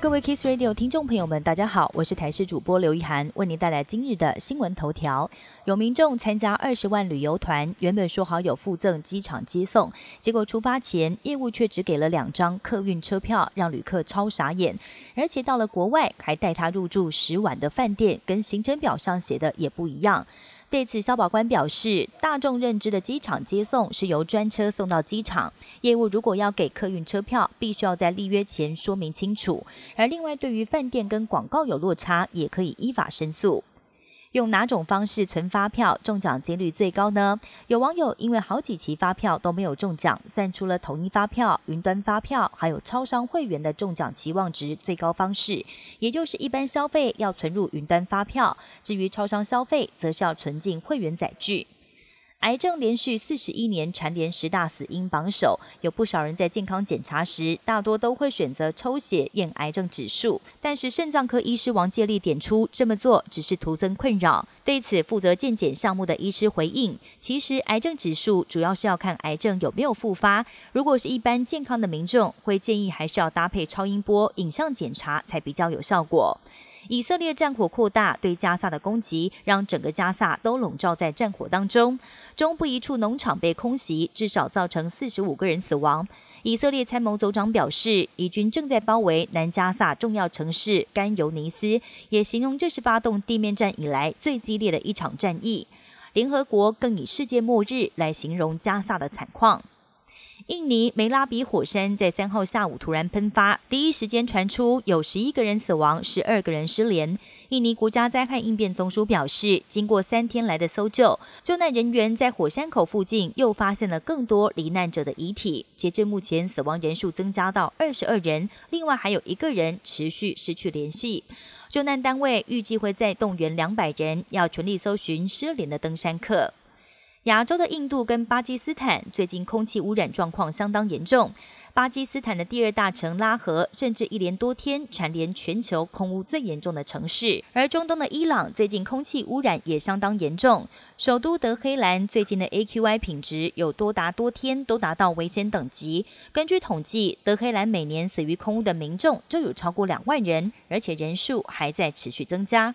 各位 Kiss Radio 听众朋友们，大家好，我是台视主播刘一涵，为您带来今日的新闻头条。有民众参加二十万旅游团，原本说好有附赠机场接送，结果出发前业务却只给了两张客运车票，让旅客超傻眼。而且到了国外，还带他入住十晚的饭店，跟行程表上写的也不一样。对此，消保官表示，大众认知的机场接送是由专车送到机场，业务如果要给客运车票，必须要在立约前说明清楚。而另外，对于饭店跟广告有落差，也可以依法申诉。用哪种方式存发票中奖几率最高呢？有网友因为好几期发票都没有中奖，算出了统一发票、云端发票还有超商会员的中奖期望值最高方式，也就是一般消费要存入云端发票，至于超商消费，则是要存进会员载具。癌症连续四十一年蝉联十大死因榜首，有不少人在健康检查时，大多都会选择抽血验癌症指数。但是肾脏科医师王介立点出，这么做只是徒增困扰。对此，负责健检项目的医师回应：其实癌症指数主要是要看癌症有没有复发。如果是一般健康的民众，会建议还是要搭配超音波影像检查才比较有效果。以色列战火扩大，对加萨的攻击让整个加萨都笼罩在战火当中。中部一处农场被空袭，至少造成四十五个人死亡。以色列参谋总长表示，以军正在包围南加萨重要城市甘尤尼斯，也形容这是发动地面战以来最激烈的一场战役。联合国更以世界末日来形容加萨的惨况。印尼梅拉比火山在三号下午突然喷发，第一时间传出有十一个人死亡，十二个人失联。印尼国家灾害应变总署表示，经过三天来的搜救，救难人员在火山口附近又发现了更多罹难者的遗体。截至目前，死亡人数增加到二十二人，另外还有一个人持续失去联系。救难单位预计会再动员两百人，要全力搜寻失联的登山客。亚洲的印度跟巴基斯坦最近空气污染状况相当严重。巴基斯坦的第二大城拉合，甚至一连多天蝉联全球空污最严重的城市。而中东的伊朗最近空气污染也相当严重。首都德黑兰最近的 AQI 品质有多达多天都达到危险等级。根据统计，德黑兰每年死于空污的民众就有超过两万人，而且人数还在持续增加。